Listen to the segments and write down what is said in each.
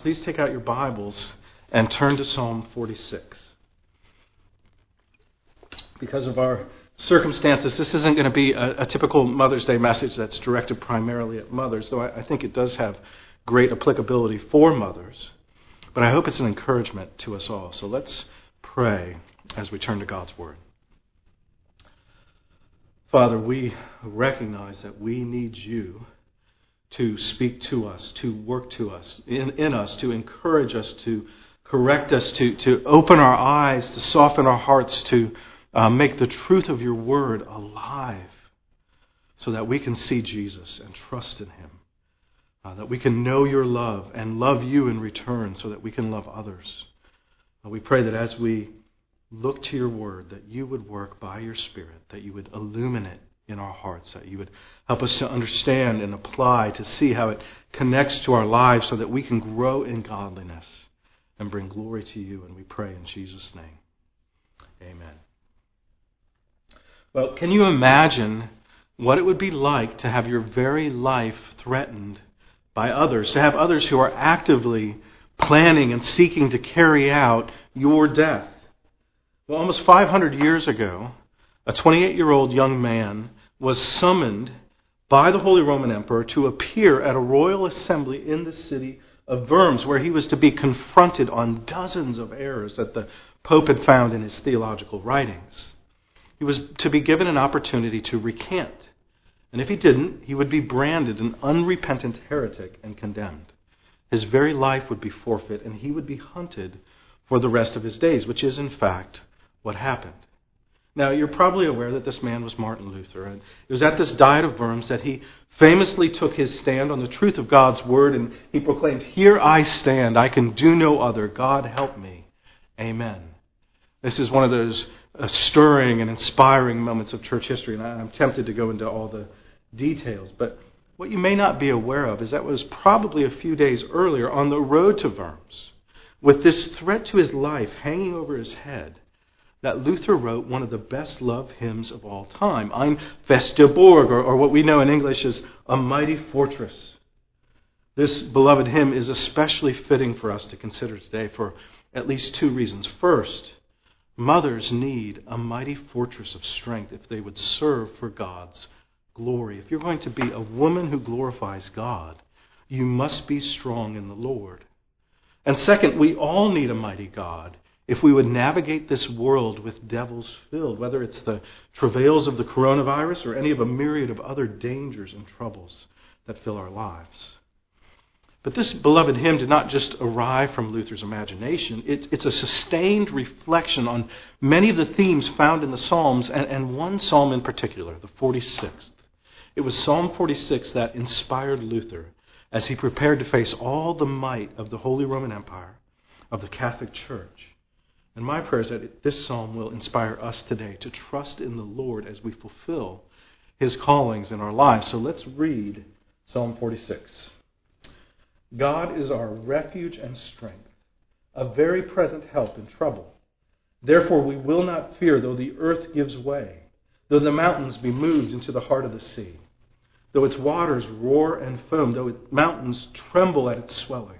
please take out your Bibles and turn to Psalm 46. Because of our circumstances, this isn't going to be a, a, typical Mother's Day message that's directed primarily at mothers, though I, I think it does have great applicability for mothers. But I hope it's an encouragement to us all. So let's pray as we turn to God's Word. Father, we recognize that we need you to speak to us, to work to us, in, in us, to encourage us, to correct us, to, to open our eyes, to soften our hearts, to uh, make the truth of your word alive so that we can see Jesus and trust in him. Uh, that we can know your love and love you in return so that we can love others. Uh, we pray that as we look to your word, that you would work by your Spirit, that you would illuminate in our hearts, that you would help us to understand and apply, to see how it connects to our lives so that we can grow in godliness and bring glory to you. And we pray in Jesus' name. Amen. Well, can you imagine what it would be like to have your very life threatened by others, to have others who are actively planning and seeking to carry out your death? Well, almost 500 years ago, a 28 year old young man was summoned by the Holy Roman Emperor to appear at a royal assembly in the city of Worms, where he was to be confronted on dozens of errors that the Pope had found in his theological writings. He was to be given an opportunity to recant. And if he didn't, he would be branded an unrepentant heretic and condemned. His very life would be forfeit, and he would be hunted for the rest of his days, which is, in fact, what happened. Now, you're probably aware that this man was Martin Luther. And it was at this Diet of Worms that he famously took his stand on the truth of God's Word, and he proclaimed, Here I stand, I can do no other. God help me. Amen. This is one of those uh, stirring and inspiring moments of church history, and I'm tempted to go into all the details. But what you may not be aware of is that was probably a few days earlier on the road to Worms, with this threat to his life hanging over his head, that Luther wrote one of the best loved hymns of all time, Ein feste Burg, or, or what we know in English as A Mighty Fortress. This beloved hymn is especially fitting for us to consider today for at least two reasons. First, Mothers need a mighty fortress of strength if they would serve for God's glory. If you're going to be a woman who glorifies God, you must be strong in the Lord. And second, we all need a mighty God if we would navigate this world with devils filled, whether it's the travails of the coronavirus or any of a myriad of other dangers and troubles that fill our lives. But this beloved hymn did not just arrive from Luther's imagination. It, it's a sustained reflection on many of the themes found in the Psalms, and, and one psalm in particular, the 46th. It was Psalm 46 that inspired Luther as he prepared to face all the might of the Holy Roman Empire, of the Catholic Church. And my prayer is that this psalm will inspire us today to trust in the Lord as we fulfill his callings in our lives. So let's read Psalm 46. God is our refuge and strength, a very present help in trouble. Therefore, we will not fear though the earth gives way, though the mountains be moved into the heart of the sea, though its waters roar and foam, though its mountains tremble at its swelling.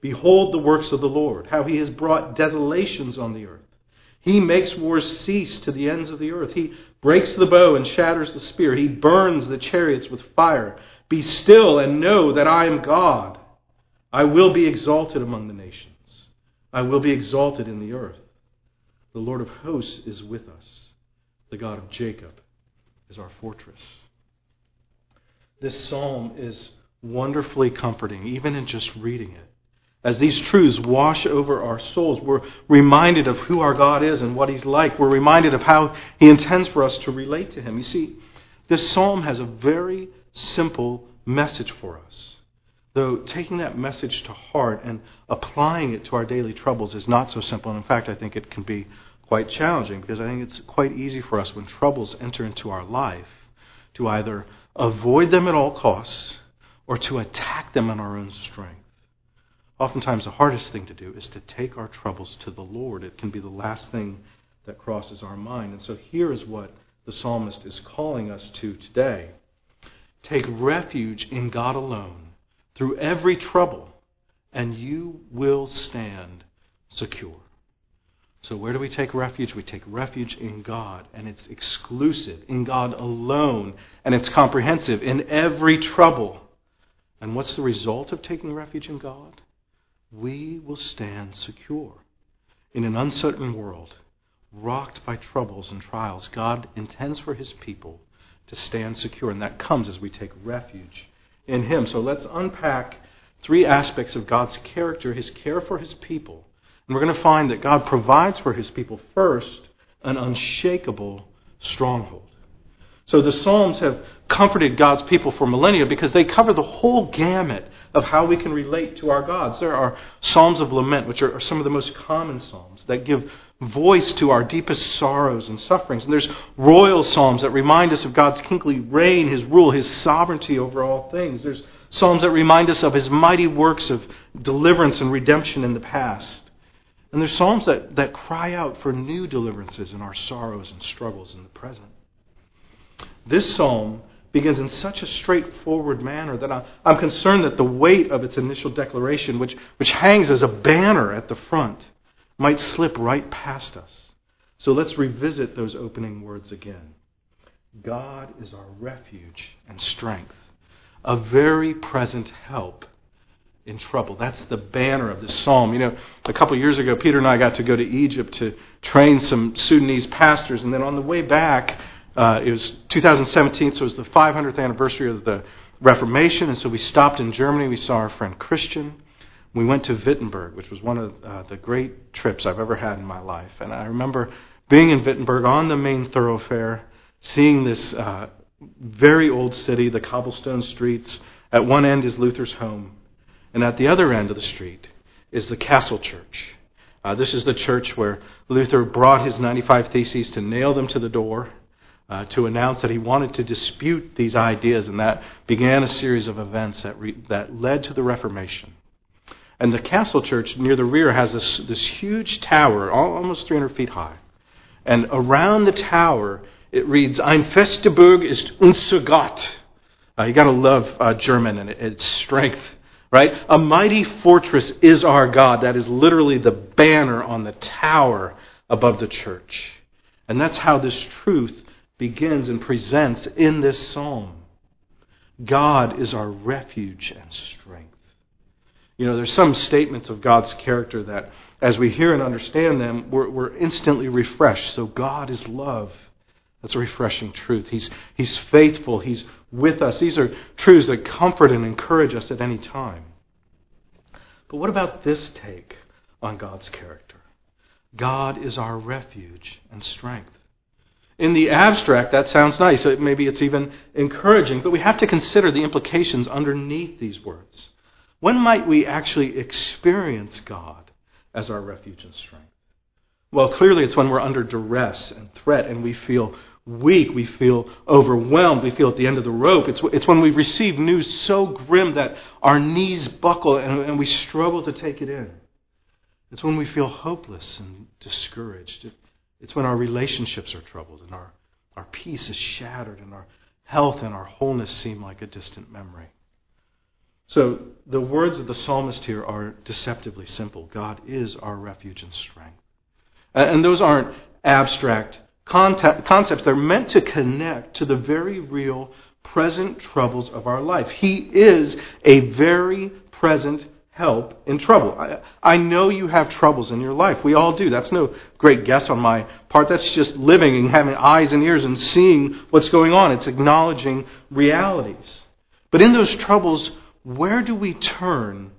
behold the works of the Lord, how he has brought desolations on the earth. He makes wars cease to the ends of the earth. He breaks the bow and shatters the spear. He burns the chariots with fire. Be still and know that I am God. I will be exalted among the nations. I will be exalted in the earth. The Lord of hosts is with us. The God of Jacob is our fortress. This psalm is wonderfully comforting, even in just reading it. As these truths wash over our souls, we're reminded of who our God is and what He's like. We're reminded of how He intends for us to relate to Him. You see, this psalm has a very simple message for us. though taking that message to heart and applying it to our daily troubles is not so simple. And in fact, I think it can be quite challenging because I think it's quite easy for us when troubles enter into our life to either avoid them at all costs or to attack them in our own strength. Oftentimes, the hardest thing to do is to take our troubles to the Lord. It can be the last thing that crosses our mind. And so here is what the psalmist is calling us to today take refuge in God alone through every trouble, and you will stand secure. So, where do we take refuge? We take refuge in God, and it's exclusive, in God alone, and it's comprehensive in every trouble. And what's the result of taking refuge in God? We will stand secure. In an uncertain world, rocked by troubles and trials, God intends for his people to stand secure, and that comes as we take refuge in him. So let's unpack three aspects of God's character his care for his people and we're going to find that God provides for his people first an unshakable stronghold. So the Psalms have comforted God's people for millennia because they cover the whole gamut of how we can relate to our gods. There are Psalms of lament, which are some of the most common Psalms that give voice to our deepest sorrows and sufferings. And there's royal Psalms that remind us of God's kingly reign, His rule, His sovereignty over all things. There's Psalms that remind us of His mighty works of deliverance and redemption in the past. And there's psalms that, that cry out for new deliverances in our sorrows and struggles in the present. This psalm begins in such a straightforward manner that I, am concerned that the weight of its initial declaration, which, which hangs as a banner at the front, might slip right past us. So let's revisit those opening words again. God is our refuge and strength, a very present help in trouble. That's the banner of this psalm. You know, a couple years ago, Peter and I got to go to Egypt to train some Sudanese pastors, and then on the way back, uh, it was 2017, so it was the 500th anniversary of the Reformation, and so we stopped in Germany. We saw our friend Christian. We went to Wittenberg, which was one of uh, the great trips I've ever had in my life. And I remember being in Wittenberg on the main thoroughfare, seeing this uh, very old city, the cobblestone streets. At one end is Luther's home. And at the other end of the street is the Castle Church. Uh, this is the church where Luther brought his 95 Theses to nail them to the door, uh, to announce that he wanted to dispute these ideas, and that began a series of events that, re- that led to the Reformation. And the Castle Church near the rear has this, this huge tower, almost 300 feet high. And around the tower, it reads, Ein feste Burg ist unser Gott. Uh, you got to love uh, German and its strength right? A mighty fortress is our God. That is literally the banner on the tower above the church. And that's how this truth begins and presents in this psalm. God is our refuge and strength. You know, there's some statements of God's character that, as we hear and understand them, we're, we're instantly refreshed. So, God is love. That's a refreshing truth. He's, he's faithful. He's with us. These are truths that comfort and encourage us at any time. But what about this take on God's character? God is our refuge and strength. In the abstract, that sounds nice. Maybe it's even encouraging, but we have to consider the implications underneath these words. When might we actually experience God as our refuge and strength? Well, clearly it's when we're under duress and threat and we feel weak, we feel overwhelmed, we feel at the end of the rope. It's, it's when we receive news so grim that our knees buckle and, and we struggle to take it in. It's when we feel hopeless and discouraged. It's when our relationships are troubled and our, our peace is shattered and our health and our wholeness seem like a distant memory. So the words of the psalmist here are deceptively simple. God is our refuge and strength. And those aren't abstract concepts. They're meant to connect to the very real present troubles of our life. He is a very present help in trouble. I, I, know you have troubles in your life. We all do. That's no great guess on my part. That's just living and having eyes and ears and seeing what's going on. It's acknowledging realities. But in those troubles, where do we turn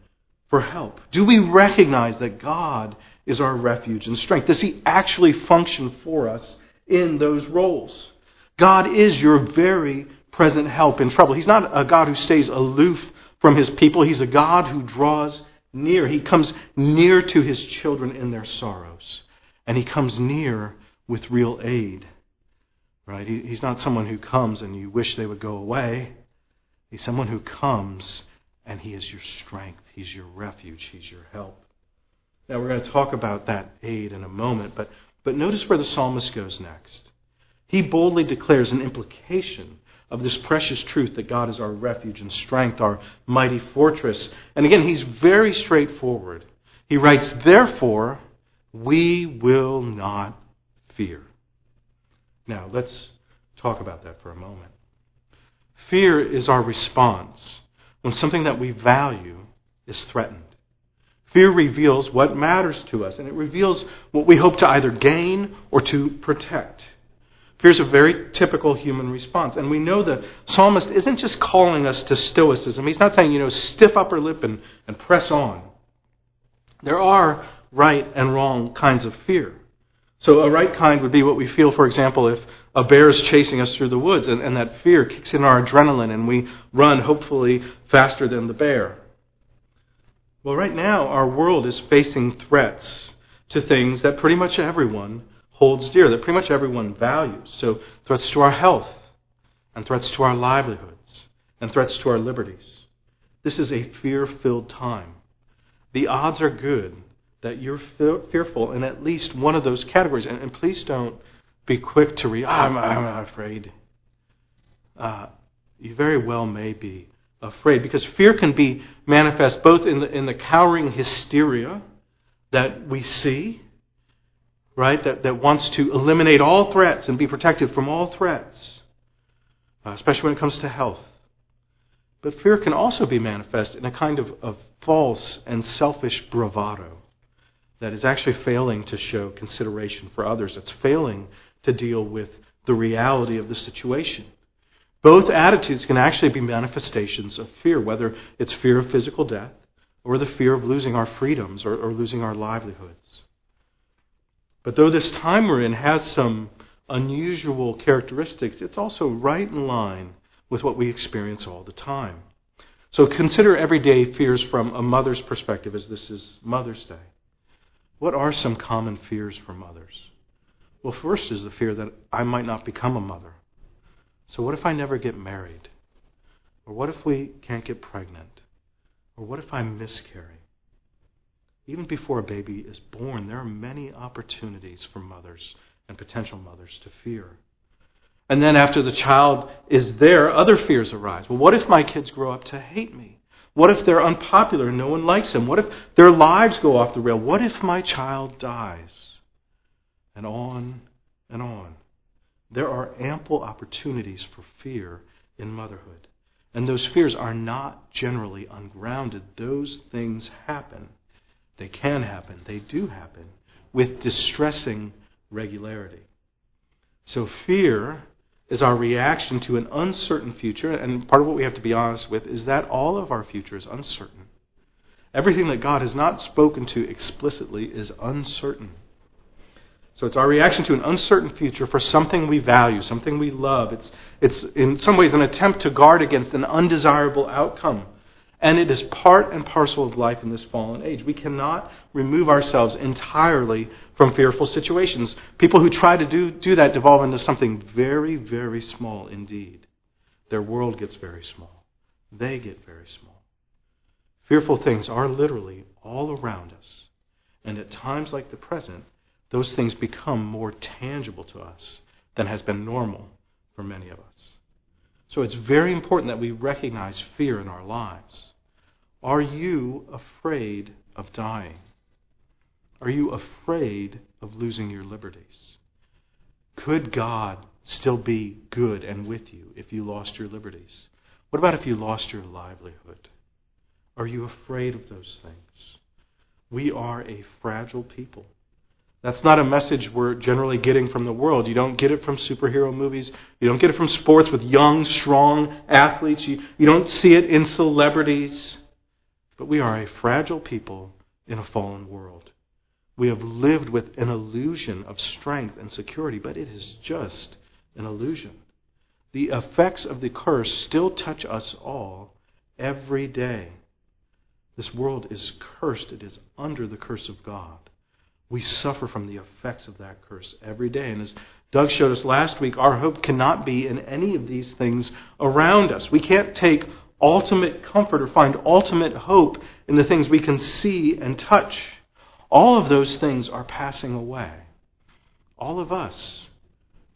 for help? Do we recognize that God is our refuge and strength? Does He actually function for us in those roles. God is your very present help in trouble. He's not a God who stays aloof from his people. He's a God who draws near. He comes near to his children in their sorrows. And he comes near with real aid. Right? He, he's not someone who comes and you wish they would go away. He's someone who comes and he is your strength. He's your refuge. He's your help. Now we're going to talk about that aid in a moment, but, but notice where the psalmist goes next. He boldly declares an implication of this precious truth that God is our refuge and strength, our mighty fortress. And again, he's very straightforward. He writes, Therefore, we will not fear. Now, let's talk about that for a moment. Fear is our response when something that we value is threatened. Fear reveals what matters to us, and it reveals what we hope to either gain or to protect. Fear is a very typical human response. And we know the psalmist isn't just calling us to stoicism. He's not saying, you know, stiff upper lip and, and press on. There are right and wrong kinds of fear. So a right kind would be what we feel, for example, if a bear is chasing us through the woods and, and that fear kicks in our adrenaline and we run, hopefully, faster than the bear. Well, right now, our world is facing threats to things that pretty much everyone holds dear, that pretty much everyone values. So, threats to our health, and threats to our livelihoods, and threats to our liberties. This is a fear filled time. The odds are good that you're fearful in at least one of those categories. And, and please don't be quick to read, I'm, I'm afraid. Uh, you very well may be afraid because fear can be manifest both in the, in the cowering hysteria that we see right, that, that wants to eliminate all threats and be protected from all threats, uh, especially when it comes to health. But fear can also be manifest in a kind of, of false and selfish bravado that is actually failing to show consideration for others. It's failing to deal with the reality of the situation. Both attitudes can actually be manifestations of fear, whether it's fear of physical death or the fear of losing our freedoms or, or losing our livelihoods. But though this time we're in has some unusual characteristics, it's also right in line with what we experience all the time. So consider everyday fears from a mother's perspective, as this is Mother's Day. What are some common fears for mothers? Well, first is the fear that I might not become a mother. So, what if I never get married? Or what if we can't get pregnant? Or what if I miscarry? Even before a baby is born, there are many opportunities for mothers and potential mothers to fear. And then after the child is there, other fears arise. Well, what if my kids grow up to hate me? What if they're unpopular and no one likes them? What if their lives go off the rail? What if my child dies? And on and on. There are ample opportunities for fear in motherhood. And those fears are not generally ungrounded. Those things happen they can happen, they do happen, with distressing regularity. So fear is our reaction to an uncertain future, and part of what we have to be honest with is that all of our future is uncertain. Everything that God has not spoken to explicitly is uncertain. So it's our reaction to an uncertain future for something we value, something we love. It's, it's in some ways an attempt to guard against an undesirable outcome and it is part and parcel of life in this fallen age. We cannot remove ourselves entirely from fearful situations. People who try to do, do that devolve into something very, very small indeed. Their world gets very small. They get very small. Fearful things are literally all around us. And at times like the present, those things become more tangible to us than has been normal for many of us. So it's very important that we recognize fear in our lives. Are you afraid of dying? Are you afraid of losing your liberties? Could God still be good and with you if you lost your liberties? What about if you lost your livelihood? Are you afraid of those things? We are a fragile people. That's not a message we're generally getting from the world. You don't get it from superhero movies. You don't get it from sports with young, strong athletes. You, you don't see it in celebrities. But we are a fragile people in a fallen world. We have lived with an illusion of strength and security, but it is just an illusion. The effects of the curse still touch us all every day. This world is cursed, it is under the curse of God. We suffer from the effects of that curse every day. And as Doug showed us last week, our hope cannot be in any of these things around us. We can't take ultimate comfort or find ultimate hope in the things we can see and touch. All of those things are passing away. All of us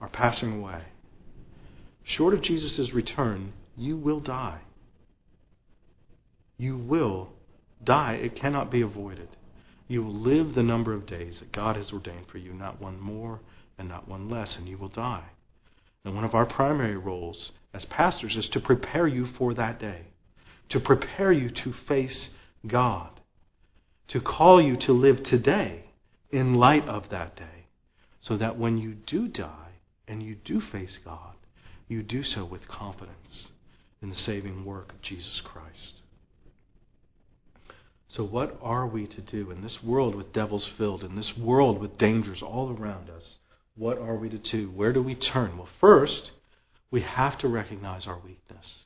are passing away. Short of Jesus' return, you will die. You will die. It cannot be avoided. You will live the number of days that God has ordained for you, not one more and not one less, and you will die. And one of our primary roles as pastors is to prepare you for that day, to prepare you to face God, to call you to live today in light of that day, so that when you do die and you do face God, you do so with confidence in the saving work of Jesus Christ. So, what are we to do in this world with devils filled, in this world with dangers all around us? What are we to do? Where do we turn? Well, first, we have to recognize our weakness.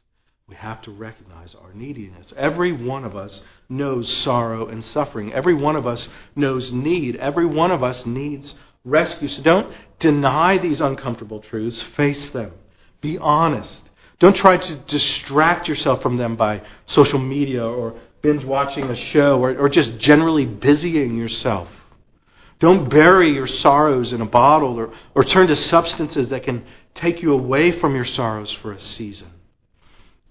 We have to recognize our neediness. Every one of us knows sorrow and suffering. Every one of us knows need. Every one of us needs rescue. So don't deny these uncomfortable truths. Face them. Be honest. Don't try to distract yourself from them by social media or binge watching a show or, or just generally busying yourself. Don't bury your sorrows in a bottle or, or turn to substances that can take you away from your sorrows for a season.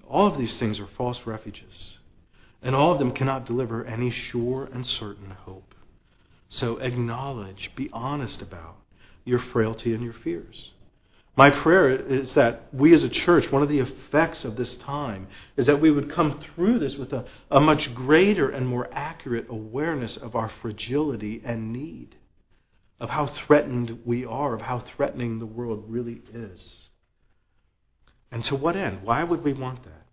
All of these things are false refuges, and all of them cannot deliver any sure and certain hope. So acknowledge, be honest about your frailty and your fears. My prayer is that we as a church, one of the effects of this time is that we would come through this with a, a much greater and more accurate awareness of our fragility and need, of how threatened we are, of how threatening the world really is. And to what end? Why would we want that?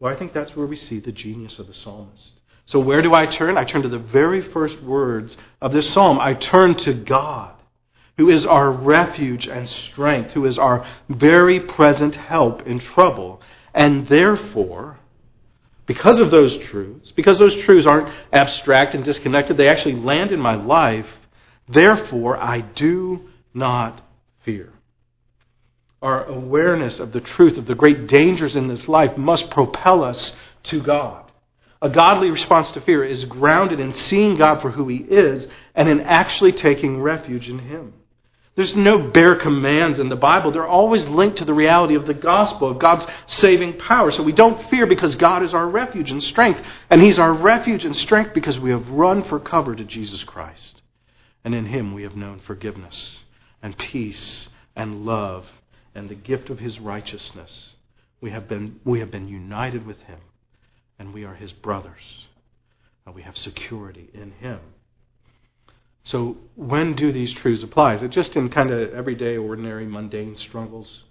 Well, I think that's where we see the genius of the psalmist. So, where do I turn? I turn to the very first words of this psalm. I turn to God who is our refuge and strength, who is our very present help in trouble. And therefore, because of those truths, because those truths aren't abstract and disconnected, they actually land in my life, therefore I do not fear. Our awareness of the truth of the great dangers in this life must propel us to God. A godly response to fear is grounded in seeing God for who He is and in actually taking refuge in Him. There's no bare commands in the Bible. They're always linked to the reality of the gospel, of God's saving power. So we don't fear because God is our refuge and strength. And He's our refuge and strength because we have run for cover to Jesus Christ. And in Him we have known forgiveness and peace and love and the gift of His righteousness. We have been, we have been united with Him, and we are His brothers. And we have security in Him. So, when do these truths apply? Is it just in kind of everyday, ordinary, mundane struggles?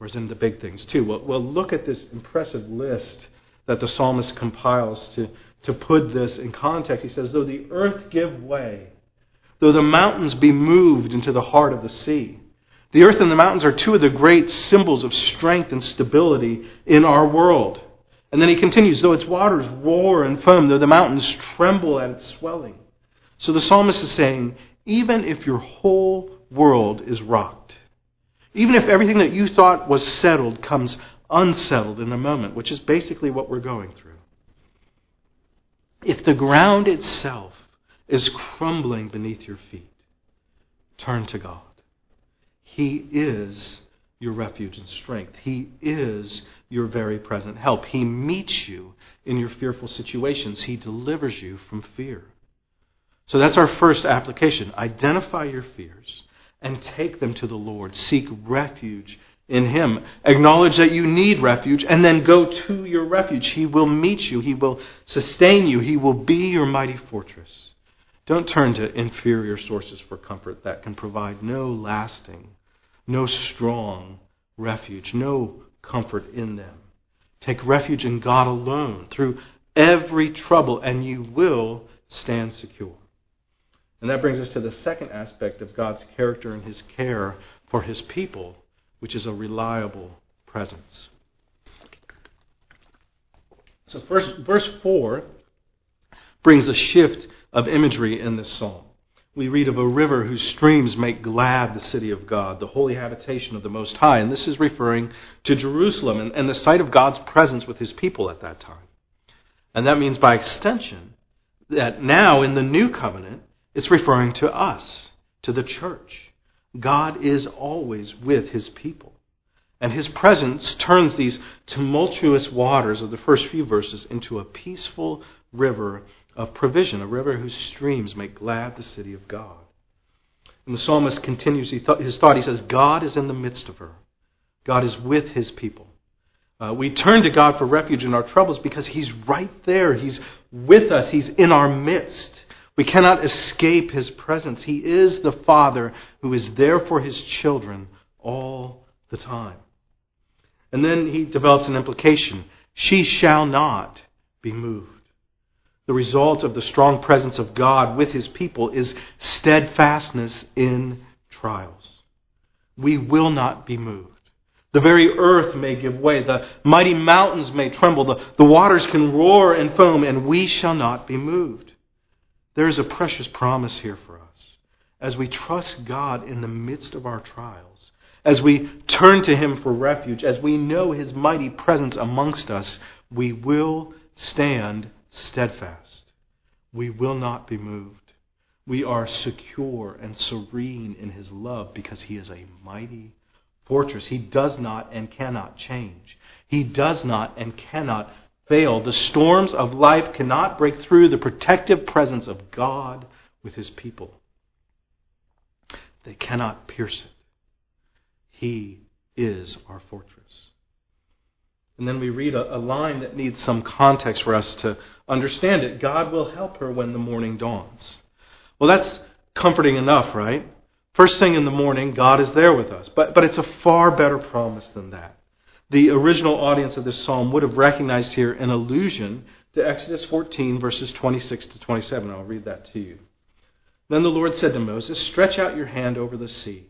Or is it in the big things too? Well, well, look at this impressive list that the psalmist compiles to, to put this in context. He says, Though the earth give way, though the mountains be moved into the heart of the sea. The earth and the mountains are two of the great symbols of strength and stability in our world. And then he continues, though its waters roar and foam, though the mountains tremble at its swelling. So the psalmist is saying, even if your whole world is rocked, even if everything that you thought was settled comes unsettled in a moment, which is basically what we're going through, if the ground itself is crumbling beneath your feet, turn to God. He is your refuge and strength. He is your very present help. He meets you in your fearful situations. He delivers you from fear. So that's our first application. Identify your fears and take them to the Lord. Seek refuge in Him. Acknowledge that you need refuge and then go to your refuge. He will meet you, He will sustain you, He will be your mighty fortress. Don't turn to inferior sources for comfort that can provide no lasting, no strong refuge, no comfort in them. Take refuge in God alone through every trouble, and you will stand secure. And that brings us to the second aspect of God's character and his care for his people, which is a reliable presence. So, first, verse 4 brings a shift of imagery in this psalm. We read of a river whose streams make glad the city of God, the holy habitation of the Most High. And this is referring to Jerusalem and, and the site of God's presence with his people at that time. And that means, by extension, that now in the new covenant, it's referring to us, to the church. God is always with his people. And his presence turns these tumultuous waters of the first few verses into a peaceful river of provision, a river whose streams make glad the city of God. And the psalmist continues his thought. He says, God is in the midst of her, God is with his people. Uh, we turn to God for refuge in our troubles because He's right there. He's with us. He's in our midst. We cannot escape His presence. He is the Father who is there for His children all the time. And then he develops an implication she shall not be moved. The result of the strong presence of God with his people is steadfastness in trials. We will not be moved. The very earth may give way. The mighty mountains may tremble. The, the waters can roar and foam, and we shall not be moved. There is a precious promise here for us. As we trust God in the midst of our trials, as we turn to Him for refuge, as we know His mighty presence amongst us, we will stand steadfast. We will not be moved. We are secure and serene in His love because He is a mighty fortress. He does not and cannot change. He does not and cannot fail. The storms of life cannot break through the protective presence of God with His people. They cannot pierce it. He is our fortress. And then we read a, a, line that needs some context for us to understand it. God will help her when the morning dawns. Well, that's comforting enough, right? First thing in the morning, God is there with us. But, but it's a far better promise than that. The original audience of this psalm would have recognized here an allusion to Exodus 14, verses 26 to 27. I'll read that to you. Then the Lord said to Moses, Stretch out your hand over the sea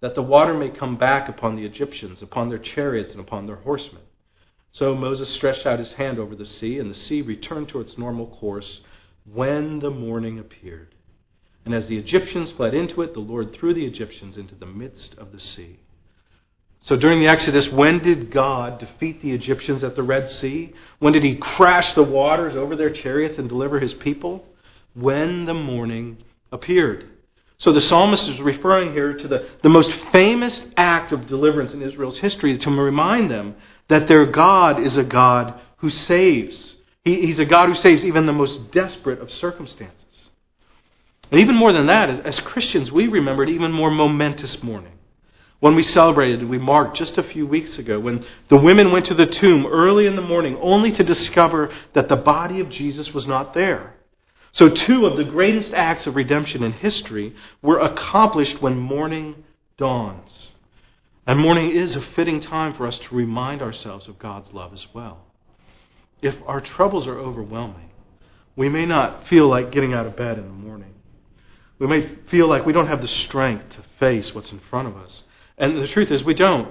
that the water may come back upon the Egyptians, upon their chariots, and upon their horsemen. So Moses stretched out his hand over the sea, and the sea returned to its normal course when the morning appeared. And as the Egyptians fled into it, the Lord threw the Egyptians into the midst of the sea. So during the Exodus, when did God defeat the Egyptians at the Red Sea? When did he crash the waters over their chariots and deliver his people? When the morning appeared. So the psalmist is referring here to the, the most famous act of deliverance in Israel's history to remind them that their God is a God who saves. He, he's a God who saves even the most desperate of circumstances. And even more than that, as, as Christians, we remembered even more momentous morning. When we celebrated, we marked just a few weeks ago, when the women went to the tomb early in the morning only to discover that the body of Jesus was not there. So, two of the greatest acts of redemption in history were accomplished when morning dawns. And morning is a fitting time for us to remind ourselves of God's love as well. If our troubles are overwhelming, we may not feel like getting out of bed in the morning. We may feel like we don't have the strength to face what's in front of us. And the truth is, we don't.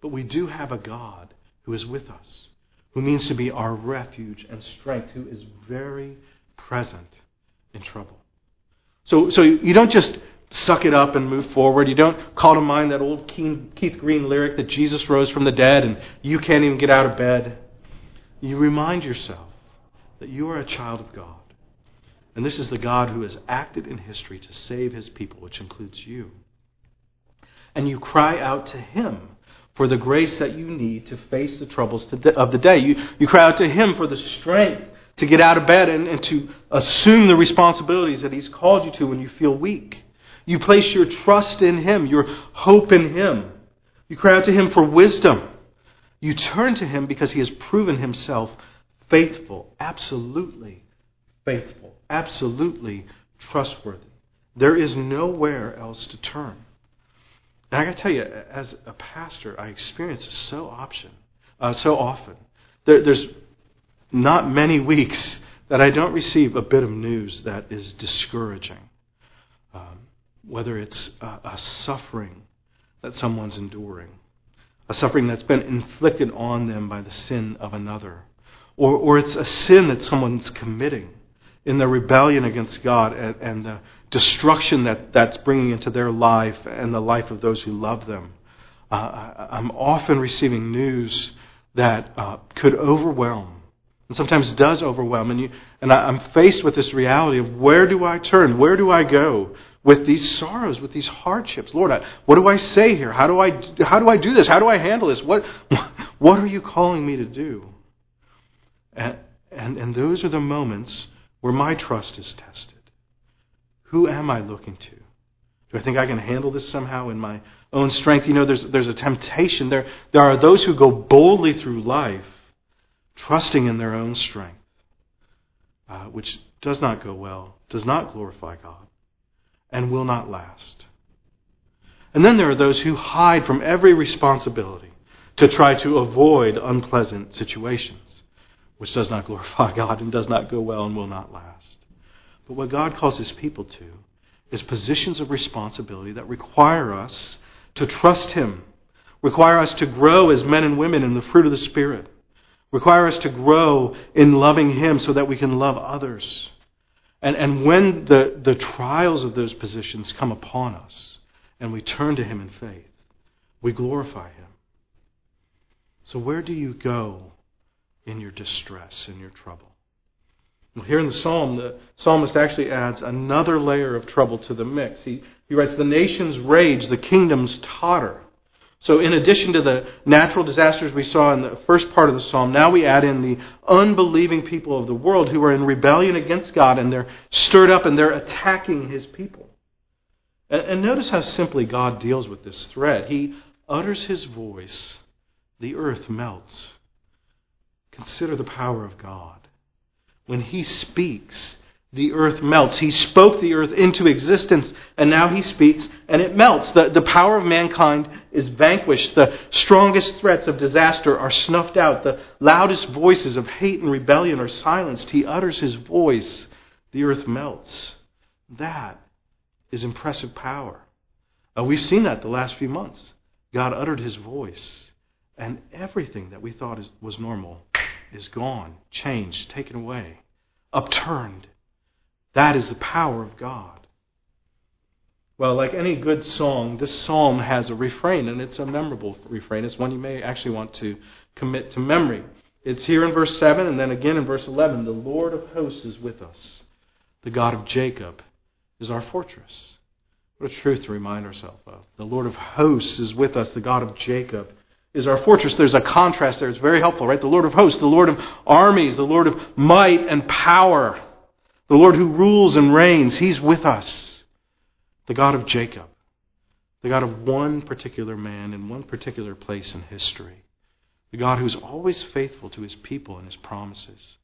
But we do have a God who is with us, who means to be our refuge and strength, who is very present in trouble. So, so you don't just suck it up and move forward. You don't call to mind that old Keith Green lyric that Jesus rose from the dead and you can't even get out of bed. You remind yourself that you are a child of God. And this is the God who has acted in history to save his people, which includes you. And you cry out to him for the grace that you need to face the troubles of the day. You, you cry out to him for the strength to get out of bed and, and to assume the responsibilities that He's called you to when you feel weak. You place your trust in Him, your hope in Him. You cry out to Him for wisdom. You turn to Him because He has proven Himself faithful, absolutely faithful, absolutely trustworthy. There is nowhere else to turn. And I got to tell you, as a pastor, I experience this so option, uh, so often. There, there's not many weeks that I don't receive a bit of news that is discouraging. Um, whether it's a, a suffering that someone's enduring, a suffering that's been inflicted on them by the sin of another, or, or it's a sin that someone's committing in their rebellion against God and, and the destruction that that's bringing into their life and the life of those who love them. Uh, I'm often receiving news that uh, could overwhelm, and sometimes does overwhelm. And, you, and I, I'm faced with this reality of where do I turn? Where do I go with these sorrows, with these hardships? Lord, I, what do I say here? How do I, how do I do this? How do I handle this? What, what are you calling me to do? And, and, and those are the moments where my trust is tested. Who am I looking to? Do I think I can handle this somehow in my own strength? You know, there's, there's a temptation. There, there are those who go boldly through life, trusting in their own strength, uh, which does not go well, does not glorify God, and will not last. And then there are those who hide from every responsibility to try to avoid unpleasant situations, which does not glorify God and does not go well and will not last. But what God calls his people to is positions of responsibility that require us to trust him, require us to grow as men and women in the fruit of the Spirit, require us to grow in loving him so that we can love others. And, and when the, the trials of those positions come upon us and we turn to him in faith, we glorify him. So, where do you go in your distress, in your trouble? Well, here in the psalm, the psalmist actually adds another layer of trouble to the mix. He, he writes, The nations rage, the kingdoms totter. So, in addition to the natural disasters we saw in the first part of the psalm, now we add in the unbelieving people of the world who are in rebellion against God and they're stirred up and they're attacking his people. And, and notice how simply God deals with this threat. He utters his voice, the earth melts. Consider the power of God. When he speaks, the earth melts. He spoke the earth into existence, and now he speaks, and it melts. The, the power of mankind is vanquished. The strongest threats of disaster are snuffed out. The loudest voices of hate and rebellion are silenced. He utters his voice. The earth melts. That is impressive power. Uh, we've seen that the last few months. God uttered his voice, and everything that we thought is, was normal is gone, changed, taken away, upturned. That is the power of God. Well, like any good song, this psalm has a refrain, and it's a memorable refrain. It's one you may actually want to commit to memory. It's here in verse 7, and then again in verse 11 The Lord of hosts is with us, the God of Jacob is our fortress. What a truth to remind ourselves of. The Lord of hosts is with us, the God of Jacob is our fortress. There's a contrast there. It's very helpful, right? The Lord of hosts, the Lord of armies, the Lord of might and power, the Lord who rules and reigns. He's with us. The God of Jacob, the God of one particular man in one particular place in history, the God who's always faithful to his people and his promises.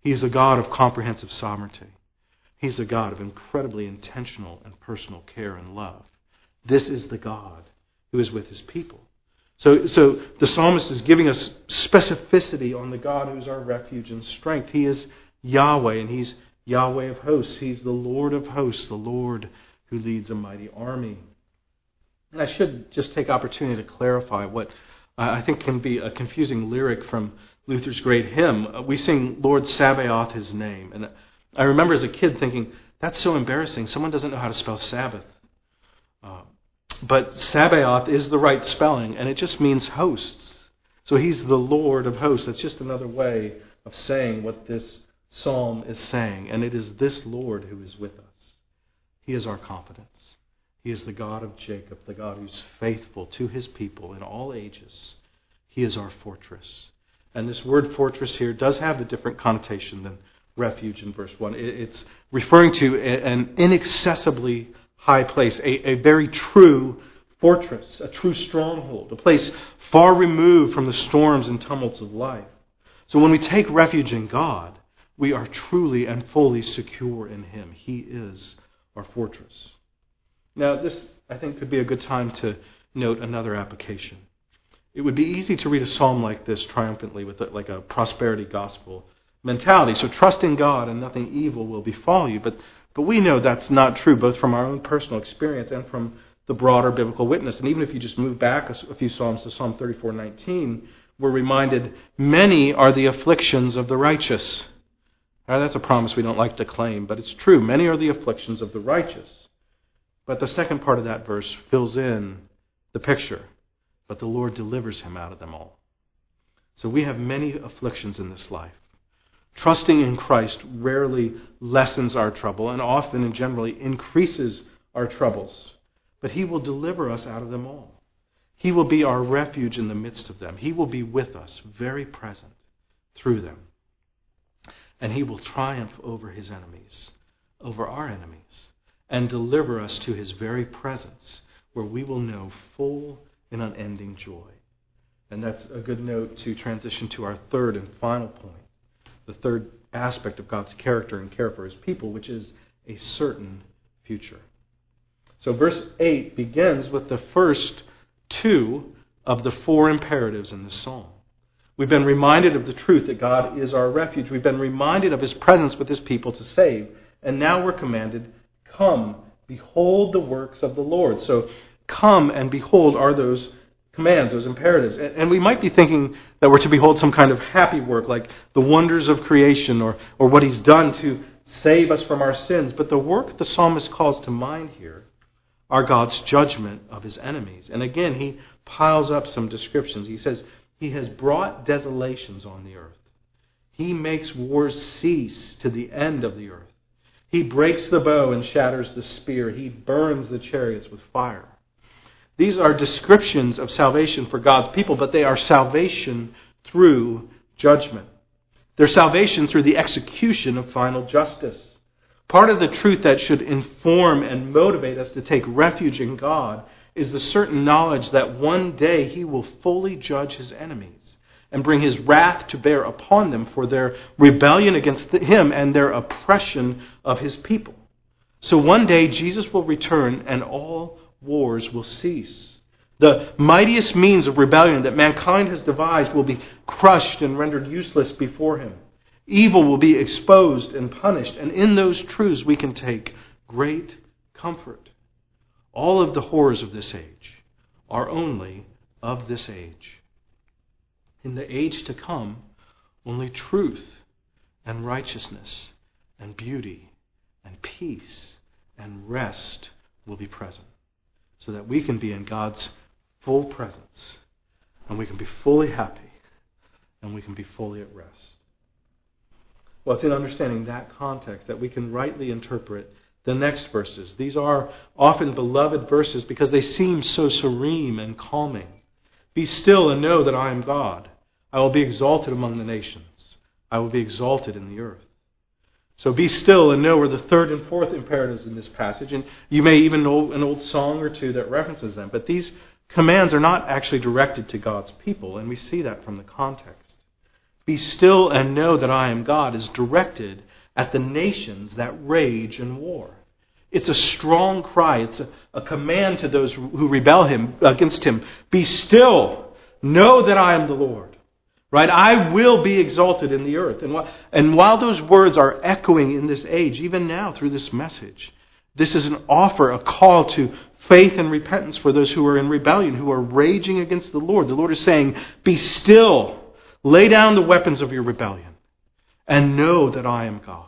He's a God of comprehensive sovereignty. He's a God of incredibly intentional and personal care and love. This is the God who is with his people. So, so the psalmist is giving us specificity on the God who's our refuge and strength. He is Yahweh, and He's Yahweh of hosts. He's the Lord of hosts, the Lord who leads a mighty army. And I should just take opportunity to clarify what I think can be a confusing lyric from Luther's great hymn. We sing, Lord Sabaoth, his name. And I remember as a kid thinking, that's so embarrassing. Someone doesn't know how to spell Sabbath. Uh, but Sabaoth is the right spelling, and it just means hosts. So he's the Lord of hosts. That's just another way of saying what this psalm is saying. And it is this Lord who is with us. He is our confidence. He is the God of Jacob, the God who's faithful to his people in all ages. He is our fortress. And this word fortress here does have a different connotation than refuge in verse 1. It's referring to an inaccessibly high place, a, a very true fortress, a true stronghold, a place far removed from the storms and tumults of life. So when we take refuge in God, we are truly and fully secure in Him. He is our fortress. Now, this, I think, could be a good time to note another application. It would be easy to read a psalm like this triumphantly with like a prosperity gospel mentality. So trust in God and nothing evil will befall you. But but we know that's not true, both from our own personal experience and from the broader biblical witness. And even if you just move back a few Psalms to Psalm 34:19, we're reminded, many are the afflictions of the righteous. Now, that's a promise we don't like to claim, but it's true. Many are the afflictions of the righteous. But the second part of that verse fills in the picture. But the Lord delivers him out of them all. So we have many afflictions in this life. Trusting in Christ rarely lessens our trouble and often and generally increases our troubles. But he will deliver us out of them all. He will be our refuge in the midst of them. He will be with us, very present through them. And he will triumph over his enemies, over our enemies, and deliver us to his very presence, where we will know full and unending joy. And that's a good note to transition to our third and final point the third aspect of God's character and care for his people, which is a certain future. So, verse 8 begins with the first two of the four imperatives in this psalm. We've been reminded of the truth that God is our refuge. We've been reminded of his presence with his people to save. And now we're commanded, Come, behold the works of the Lord. So, come and behold are those commands, those imperatives. And we might be thinking that we're to behold some kind of happy work, like the wonders of creation or, or what he's done to save us from our sins. But the work the psalmist calls to mind here are God's judgment of his enemies. And again, he piles up some descriptions. He says, He has brought desolations on the earth. He makes wars cease to the end of the earth. He breaks the bow and shatters the spear. He burns the chariots with fire. These are descriptions of salvation for God's people, but they are salvation through judgment. They're salvation through the execution of final justice. Part of the truth that should inform and motivate us to take refuge in God is the certain knowledge that one day He will fully judge His enemies and bring His wrath to bear upon them for their rebellion against Him and their oppression of His people. So one day Jesus will return and all wars will cease. The mightiest means of rebellion that mankind has devised will be crushed and rendered useless before him. Evil will be exposed and punished, and in those truths we can take great comfort. All of the horrors of this age are only of this age. In the age to come, only truth and righteousness and beauty and peace and rest will be present so that we can be in God's full presence and we can be fully happy and we can be fully at rest. Well, it's in understanding that context that we can rightly interpret the next verses. These are often beloved verses because they seem so serene and calming. Be still and know that I am God. I will be exalted among the nations. I will be exalted in the earth. So be still and know are the third and fourth imperatives in this passage. And you may even know an old song or two that references them. But these commands are not actually directed to God's people, and we see that from the context. Be still and know that I am God is directed at the nations that rage in war. It's a strong cry. It's a, a command to those who rebel him, against him. Be still. Know that I am the Lord. Right? I will be exalted in the earth. And while, and while those words are echoing in this age, even now through this message, this is an offer, a call to faith and repentance for those who are in rebellion, who are raging against the Lord. The Lord is saying, Be still, lay down the weapons of your rebellion, and know that I am God.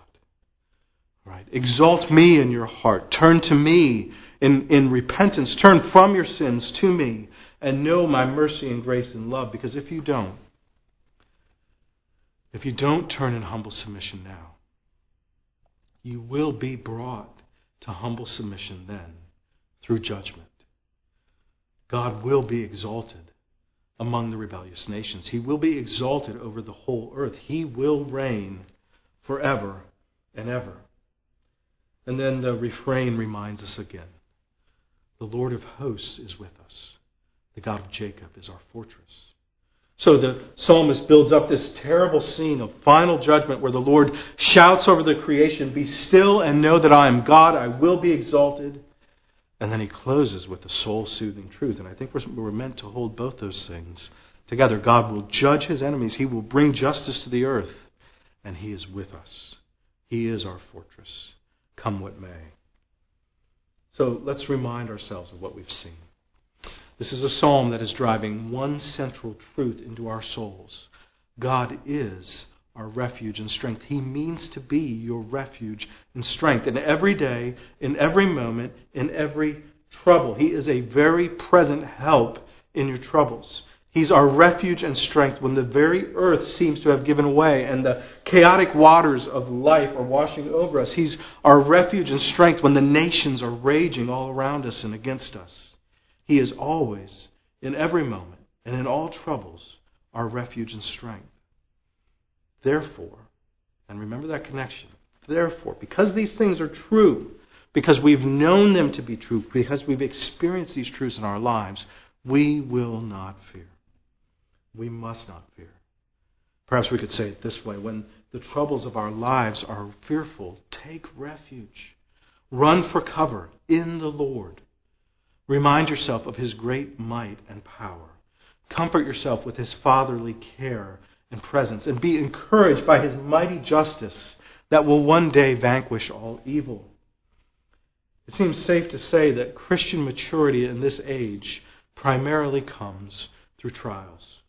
Right? Exalt me in your heart. Turn to me in, in repentance. Turn from your sins to me, and know my mercy and grace and love, because if you don't, if you don't turn in humble submission now, you will be brought to humble submission then through judgment. God will be exalted among the rebellious nations. He will be exalted over the whole earth. He will reign forever and ever. And then the refrain reminds us again the Lord of hosts is with us, the God of Jacob is our fortress. So the psalmist builds up this terrible scene of final judgment where the Lord shouts over the creation, Be still and know that I am God, I will be exalted. And then he closes with a soul soothing truth. And I think we're, we're meant to hold both those things together. God will judge his enemies, he will bring justice to the earth, and he is with us. He is our fortress, come what may. So let's remind ourselves of what we've seen. This is a psalm that is driving one central truth into our souls God is our refuge and strength. He means to be your refuge and strength in every day, in every moment, in every trouble. He is a very present help in your troubles. He's our refuge and strength when the very earth seems to have given way and the chaotic waters of life are washing over us. He's our refuge and strength when the nations are raging all around us and against us. He is always, in every moment, and in all troubles, our refuge and strength. Therefore, and remember that connection, therefore, because these things are true, because we've known them to be true, because we've experienced these truths in our lives, we will not fear. We must not fear. Perhaps we could say it this way when the troubles of our lives are fearful, take refuge. Run for cover in the Lord. Remind yourself of his great might and power. Comfort yourself with his fatherly care and presence, and be encouraged by his mighty justice that will one day vanquish all evil. It seems safe to say that Christian maturity in this age primarily comes through trials.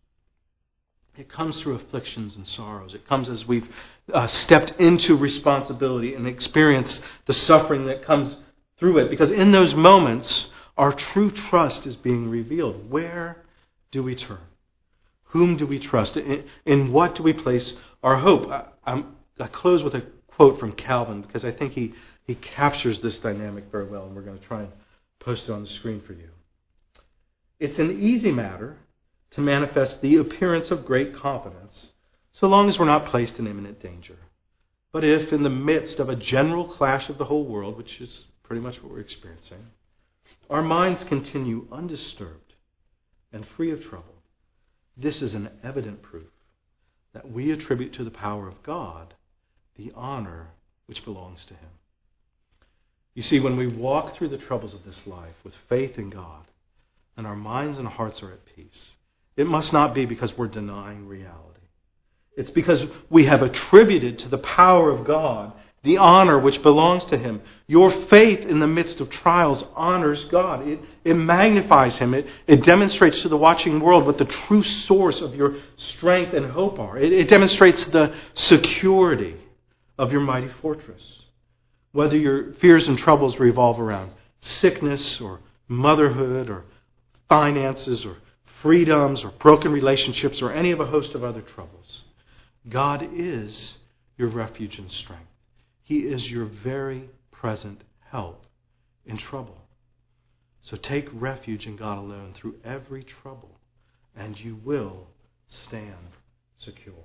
It comes through afflictions and sorrows. It comes as we've uh, stepped into responsibility and experienced the suffering that comes through it. Because in those moments, our true trust is being revealed. Where do we turn? Whom do we trust? In, what do we place our hope? I, I, close with a quote from Calvin because I think he, he captures this dynamic very well, and we're going to try and post it on the screen for you. It's an easy matter to manifest the appearance of great confidence, so long as we're not placed in imminent danger. But if, in the midst of a general clash of the whole world, which is pretty much what we're experiencing, our minds continue undisturbed and free of trouble, this is an evident proof that we attribute to the power of God the honor which belongs to Him. You see, when we walk through the troubles of this life with faith in God, and our minds and hearts are at peace, it must not be because we're denying reality. It's because we have attributed to the power of God the honor which belongs to Him. Your faith in the midst of trials honors God. It, it magnifies Him. It, it demonstrates to the watching world what the true source of your strength and hope are. It, it demonstrates the security of your mighty fortress. Whether your fears and troubles revolve around sickness or motherhood or finances or freedoms or broken relationships or any of a host of other troubles, God is your refuge and strength. He is your very present help in trouble. So take refuge in God alone through every trouble, and you will stand secure.